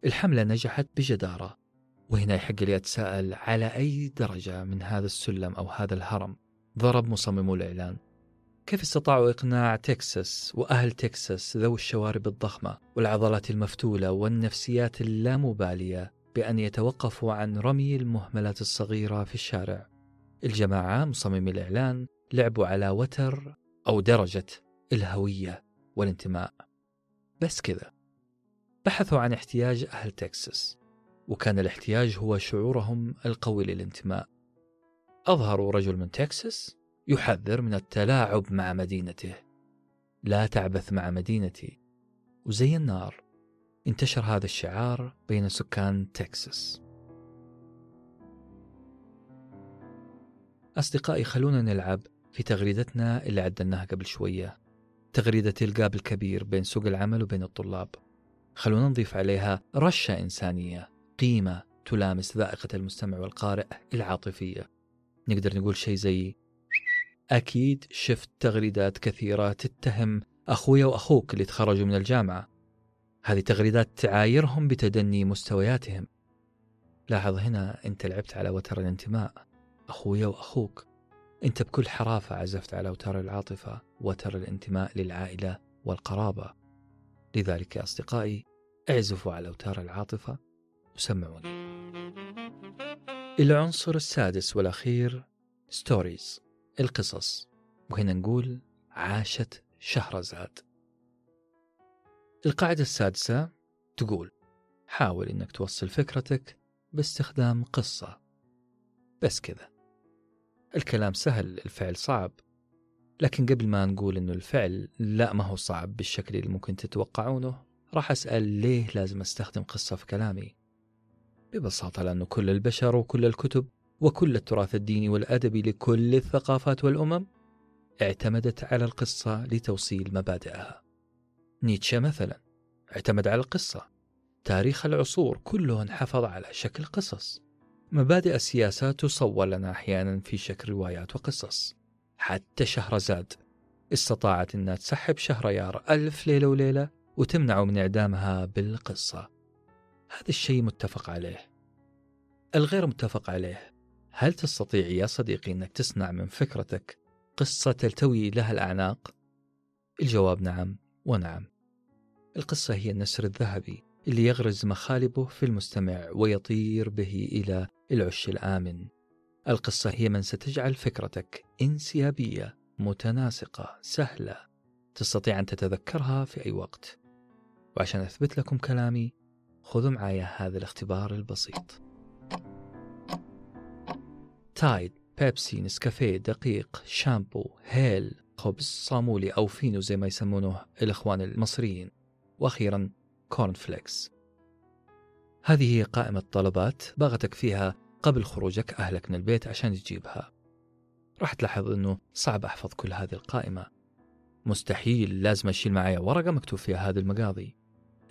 الحملة نجحت بجدارة وهنا يحق لي أتساءل على أي درجة من هذا السلم أو هذا الهرم. ضرب مصممو الإعلان كيف استطاعوا إقناع تكساس وأهل تكساس ذوي الشوارب الضخمة والعضلات المفتولة والنفسيات اللامبالية بأن يتوقفوا عن رمي المهملات الصغيرة في الشارع؟ الجماعة مصممي الإعلان لعبوا على وتر أو درجة. الهوية والانتماء. بس كذا. بحثوا عن احتياج أهل تكساس وكان الاحتياج هو شعورهم القوي للانتماء. أظهروا رجل من تكساس يحذر من التلاعب مع مدينته. لا تعبث مع مدينتي. وزي النار انتشر هذا الشعار بين سكان تكساس. أصدقائي خلونا نلعب في تغريدتنا اللي عدلناها قبل شوية. تغريدة القاب الكبير بين سوق العمل وبين الطلاب. خلونا نضيف عليها رشة إنسانية قيمة تلامس ذائقة المستمع والقارئ العاطفية. نقدر نقول شيء زي أكيد شفت تغريدات كثيرة تتهم أخويا وأخوك اللي تخرجوا من الجامعة. هذه تغريدات تعايرهم بتدني مستوياتهم. لاحظ هنا أنت لعبت على وتر الانتماء أخويا وأخوك. أنت بكل حرافة عزفت على أوتار العاطفة وتر الانتماء للعائلة والقرابة. لذلك يا أصدقائي اعزفوا على أوتار العاطفة وسمعوني. العنصر السادس والأخير ستوريز القصص. وهنا نقول عاشت شهرزاد القاعدة السادسة تقول حاول إنك توصل فكرتك باستخدام قصة. بس كذا. الكلام سهل الفعل صعب. لكن قبل ما نقول إنه الفعل لا ما هو صعب بالشكل اللي ممكن تتوقعونه راح أسأل ليه لازم أستخدم قصة في كلامي؟ ببساطة لأنه كل البشر وكل الكتب وكل التراث الديني والأدبي لكل الثقافات والأمم اعتمدت على القصة لتوصيل مبادئها. نيتشه مثلا اعتمد على القصة. تاريخ العصور كله انحفظ على شكل قصص. مبادئ السياسة تصور لنا أحيانا في شكل روايات وقصص. حتى شهرزاد استطاعت أنها تسحب شهريار ألف ليلة وليلة وتمنعه من إعدامها بالقصة. هذا الشيء متفق عليه. الغير متفق عليه هل تستطيع يا صديقي أنك تصنع من فكرتك قصة تلتوي لها الأعناق؟ الجواب نعم ونعم. القصة هي النسر الذهبي اللي يغرز مخالبه في المستمع ويطير به إلى العش الآمن. القصة هي من ستجعل فكرتك انسيابية متناسقة سهلة. تستطيع أن تتذكرها في أي وقت. وعشان أثبت لكم كلامي خذوا معايا هذا الاختبار البسيط. تايد بيبسي نسكافيه دقيق شامبو هيل خبز صامولي أو فينو زي ما يسمونه الإخوان المصريين. وأخيرا كورن فليكس. هذه هي قائمة طلبات باغتك فيها قبل خروجك أهلك من البيت عشان تجيبها. راح تلاحظ أنه صعب أحفظ كل هذه القائمة. مستحيل لازم أشيل معايا ورقة مكتوب فيها هذه المقاضي.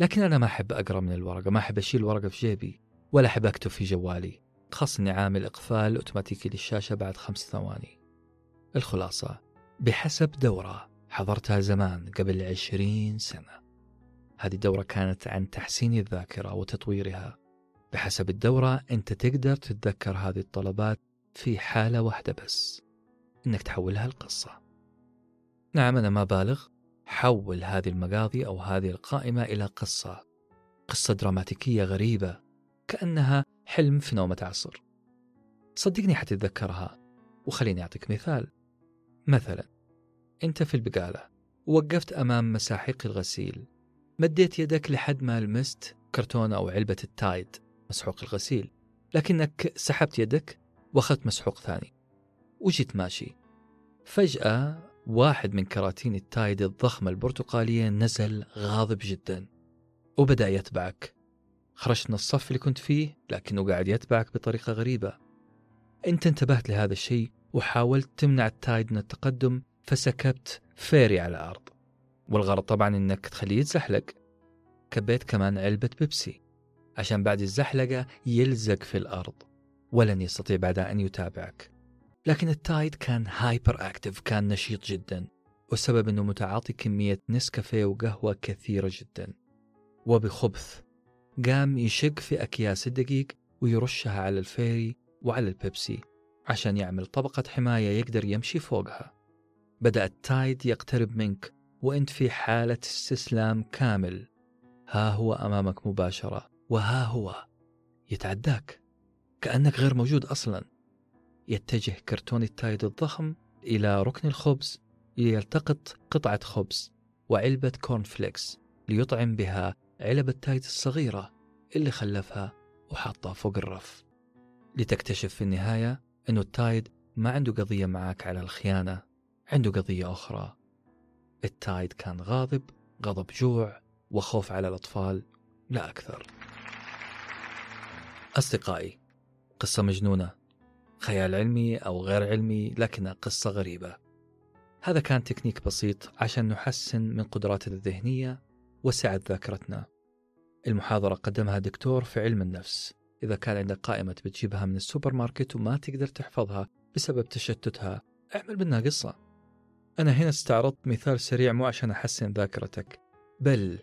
لكن أنا ما أحب أقرأ من الورقة ما أحب أشيل ورقة في جيبي ولا أحب أكتب في جوالي. خاصة إني عامل إقفال أوتوماتيكي للشاشة بعد خمس ثواني. الخلاصة بحسب دورة حضرتها زمان قبل عشرين سنة. هذه الدورة كانت عن تحسين الذاكرة وتطويرها. بحسب الدورة أنت تقدر تتذكر هذه الطلبات في حالة واحدة بس إنك تحولها لقصة. نعم أنا ما بالغ. حول هذه المقاضي أو هذه القائمة إلى قصة. قصة دراماتيكية غريبة كأنها حلم في نومة عصر. صدقني حتتذكرها وخليني أعطيك مثال. مثلا أنت في البقالة ووقفت أمام مساحيق الغسيل. مديت يدك لحد ما لمست كرتون أو علبة التايد مسحوق الغسيل. لكنك سحبت يدك وأخذت مسحوق ثاني. وجيت ماشي. فجأة واحد من كراتين التايد الضخمة البرتقالية نزل غاضب جدا. وبدأ يتبعك. خرجت من الصف اللي كنت فيه لكنه قاعد يتبعك بطريقة غريبة. أنت انتبهت لهذا الشيء وحاولت تمنع التايد من التقدم فسكبت فيري على الأرض. والغرض طبعا أنك تخليه يتزحلق. كبيت كمان علبة بيبسي عشان بعد الزحلقة يلزق في الأرض. ولن يستطيع بعدها أن يتابعك. لكن التايد كان hyperactive كان نشيط جدا والسبب إنه متعاطي كمية نسكافيه وقهوة كثيرة جدا. وبخبث قام يشق في أكياس الدقيق ويرشها على الفيري وعلى البيبسي عشان يعمل طبقة حماية يقدر يمشي فوقها. بدأ التايد يقترب منك وأنت في حالة استسلام كامل. ها هو أمامك مباشرة وها هو يتعداك. كأنك غير موجود أصلا. يتجه كرتون التايد الضخم إلى ركن الخبز ليلتقط قطعة خبز وعلبة كورن فليكس ليطعم بها علب التايد الصغيرة اللي خلفها وحطها فوق الرف. لتكتشف في النهاية أنه التايد ما عنده قضية معك على الخيانة عنده قضية أخرى. التايد كان غاضب غضب جوع وخوف على الأطفال لا أكثر. أصدقائي قصة مجنونة خيال علمي أو غير علمي لكنها قصة غريبة. هذا كان تكنيك بسيط عشان نحسن من قدراتنا الذهنية وسعة ذاكرتنا. المحاضرة قدمها دكتور في علم النفس. إذا كان عندك قائمة بتجيبها من السوبر ماركت وما تقدر تحفظها بسبب تشتتها اعمل منها قصة. أنا هنا استعرضت مثال سريع مو عشان أحسن ذاكرتك بل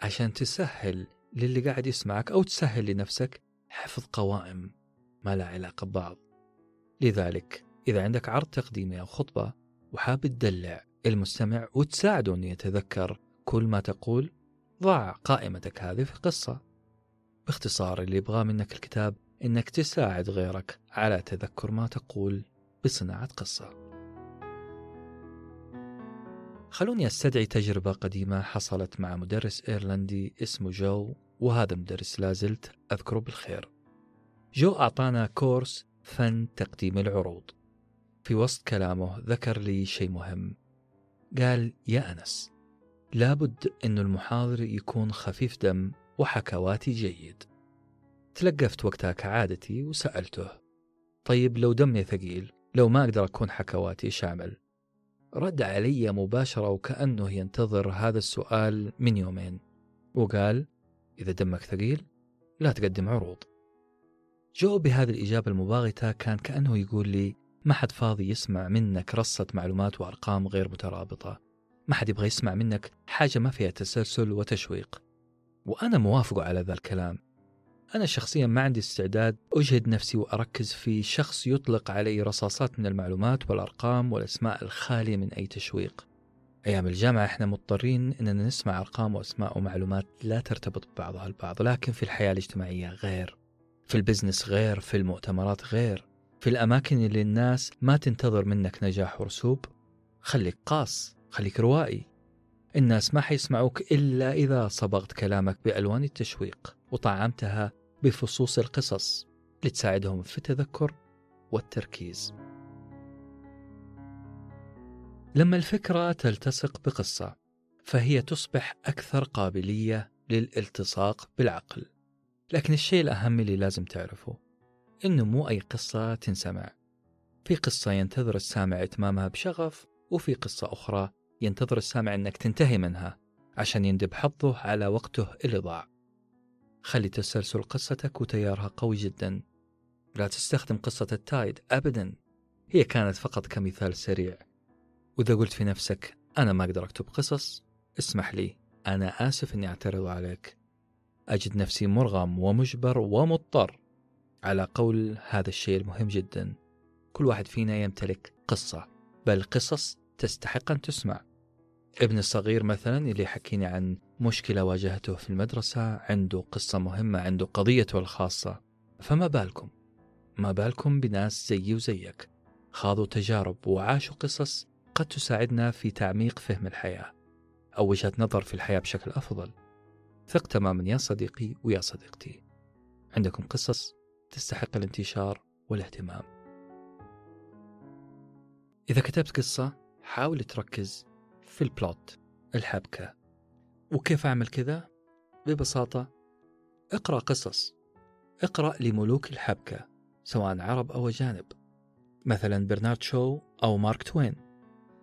عشان تسهل للي قاعد يسمعك أو تسهل لنفسك حفظ قوائم ما لها علاقة ببعض. لذلك إذا عندك عرض تقديمي أو خطبة وحاب تدلع المستمع وتساعده أنه يتذكر كل ما تقول ضع قائمتك هذه في قصة. باختصار اللي يبغاه منك الكتاب إنك تساعد غيرك على تذكر ما تقول بصناعة قصة. خلوني أستدعي تجربة قديمة حصلت مع مدرس إيرلندي اسمه جو وهذا المدرس لازلت أذكره بالخير. جو أعطانا كورس فن تقديم العروض. في وسط كلامه ذكر لي شيء مهم. قال يا أنس لابد أن المحاضر يكون خفيف دم وحكواتي جيد. تلقفت وقتها كعادتي وسألته طيب لو دمي ثقيل لو ما أقدر أكون حكواتي شامل رد علي مباشرة وكأنه ينتظر هذا السؤال من يومين. وقال إذا دمك ثقيل لا تقدم عروض. جو بهذه الإجابة المباغتة كان كأنه يقول لي ما حد فاضي يسمع منك رصة معلومات وأرقام غير مترابطة. ما حد يبغى يسمع منك حاجة ما فيها تسلسل وتشويق. وأنا موافق على ذا الكلام. أنا شخصيا ما عندي استعداد أجهد نفسي وأركز في شخص يطلق علي رصاصات من المعلومات والأرقام والأسماء الخالية من أي تشويق. أيام الجامعة إحنا مضطرين إننا نسمع أرقام وأسماء ومعلومات لا ترتبط ببعضها البعض لكن في الحياة الاجتماعية غير في البزنس غير في المؤتمرات غير في الأماكن اللي الناس ما تنتظر منك نجاح ورسوب. خليك قاص خليك روائي. الناس ما حيسمعوك إلا إذا صبغت كلامك بألوان التشويق وطعمتها بفصوص القصص لتساعدهم في التذكر والتركيز. لما الفكرة تلتصق بقصة فهي تصبح أكثر قابلية للالتصاق بالعقل. لكن الشيء الأهم اللي لازم تعرفه إنه مو أي قصة تنسمع. في قصة ينتظر السامع إتمامها بشغف وفي قصة أخرى ينتظر السامع أنك تنتهي منها عشان يندب حظه على وقته اللي ضاع. خلي تسلسل قصتك وتيارها قوي جدا. لا تستخدم قصة التايد أبدا. هي كانت فقط كمثال سريع. وإذا قلت في نفسك أنا ما أقدر أكتب قصص اسمح لي أنا آسف أني أعترض عليك. أجد نفسي مرغم ومجبر ومضطر. على قول هذا الشيء المهم جدا. كل واحد فينا يمتلك قصة بل قصص تستحق أن تسمع. ابن الصغير مثلا اللي حكيني عن مشكلة واجهته في المدرسة عنده قصة مهمة عنده قضيته الخاصة. فما بالكم؟ ما بالكم بناس زيي وزيك. خاضوا تجارب وعاشوا قصص قد تساعدنا في تعميق فهم الحياة أو وجهة نظر في الحياة بشكل أفضل. ثق تماما يا صديقي ويا صديقتي. عندكم قصص تستحق الانتشار والاهتمام. إذا كتبت قصة حاول تركز في البلوت الحبكة. وكيف أعمل كذا؟ ببساطة اقرأ قصص. اقرأ لملوك الحبكة سواء عرب أو أجانب. مثلا برنارد شو أو مارك توين.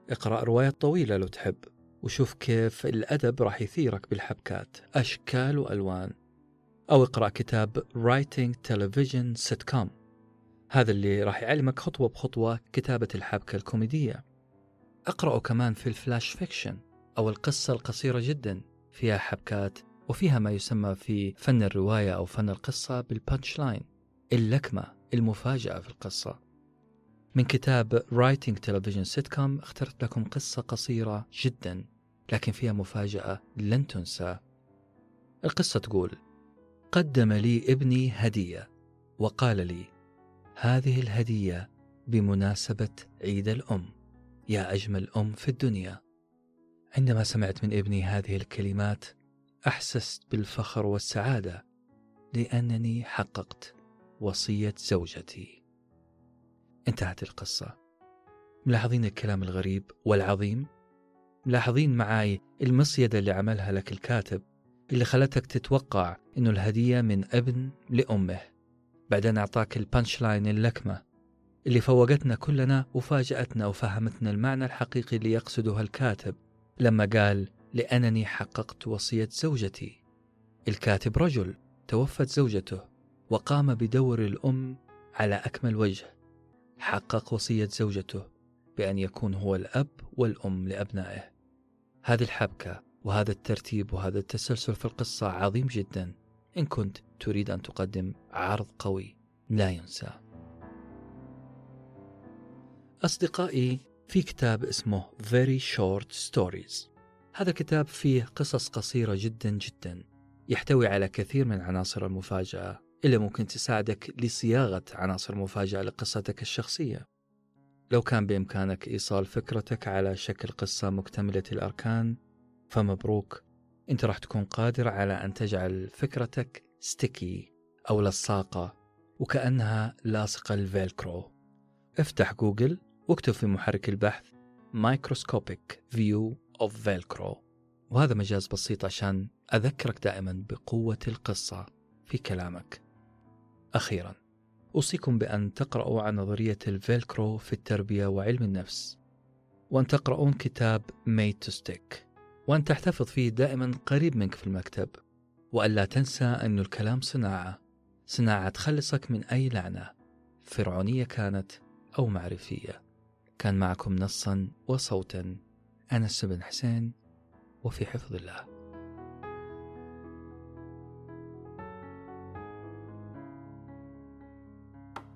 اقرأ روايات طويلة لو تحب وشوف كيف الأدب راح يثيرك بالحبكات أشكال وألوان. أو اقرأ كتاب Writing Television Sitcom. هذا اللي راح يعلمك خطوة بخطوة كتابة الحبكة الكوميدية. اقرأوا كمان في ال flash fiction أو القصة القصيرة جدا فيها حبكات وفيها ما يسمى في فن الرواية أو فن القصة بال punch line اللكمة المفاجأة في القصة. من كتاب Writing Television Sitcom اخترت لكم قصة قصيرة جدا لكن فيها مفاجأة لن تنسى. القصة تقول قدم لي ابني هدية وقال لي هذه الهدية بمناسبة عيد الأم. يا أجمل أم في الدنيا. عندما سمعت من ابني هذه الكلمات أحسست بالفخر والسعادة لأنني حققت وصية زوجتي. انتهت القصة. ملاحظين الكلام الغريب والعظيم؟ ملاحظين معاي المصيدة اللي عملها لك الكاتب اللي خلتك تتوقع إنه الهدية من ابن لأمه بعدين أعطاك البانش لاين اللكمة. اللي فوقتنا كلنا وفاجأتنا وفهمتنا المعنى الحقيقي اللي يقصده الكاتب لما قال لأنني حققت وصية زوجتي الكاتب رجل توفت زوجته وقام بدور الأم على أكمل وجه. حقق وصية زوجته بأن يكون هو الأب والأم لأبنائه. هذه الحبكة وهذا الترتيب وهذا التسلسل في القصة عظيم جدا. إن كنت تريد أن تقدم عرض قوي لا ينسى. أصدقائي في كتاب اسمه Very Short Stories. هذا الكتاب فيه قصص قصيرة جدا جدا يحتوي على كثير من عناصر المفاجأة اللي ممكن تساعدك لصياغة عناصر مفاجأة لقصتك الشخصية. لو كان بإمكانك إيصال فكرتك على شكل قصة مكتملة الأركان فمبروك. أنت راح تكون قادر على أن تجعل فكرتك sticky أو لصاقة وكأنها لاصقة ال Velcro. افتح جوجل واكتب في محرك البحث Microscopic View of Velcro وهذا مجاز بسيط عشان أذكرك دائما بقوة القصة في كلامك. أخيرا أوصيكم بأن تقرأوا عن نظرية ال Velcro في التربية وعلم النفس. وأن تقرؤون كتاب Made to Stick. وأن تحتفظ فيه دائما قريب منك في المكتب. وألا تنسى أن الكلام صناعة. صناعة تخلصك من أي لعنة فرعونية كانت أو معرفية. كان معكم نصا وصوتا. أنس بن حسين وفي حفظ الله.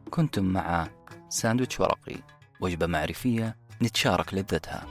كنتم مع ساندويتش ورقي وجبة معرفية نتشارك لذتها.